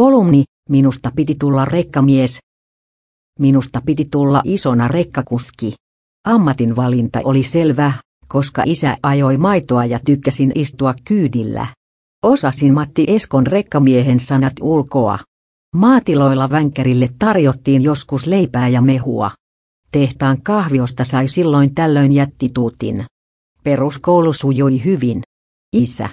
Kolumni, minusta piti tulla rekkamies. Minusta piti tulla isona rekkakuski. Ammatin valinta oli selvä, koska isä ajoi maitoa ja tykkäsin istua kyydillä. Osasin Matti Eskon rekkamiehen sanat ulkoa. Maatiloilla vänkärille tarjottiin joskus leipää ja mehua. Tehtaan kahviosta sai silloin tällöin jättituutin. Peruskoulu sujui hyvin. Isä,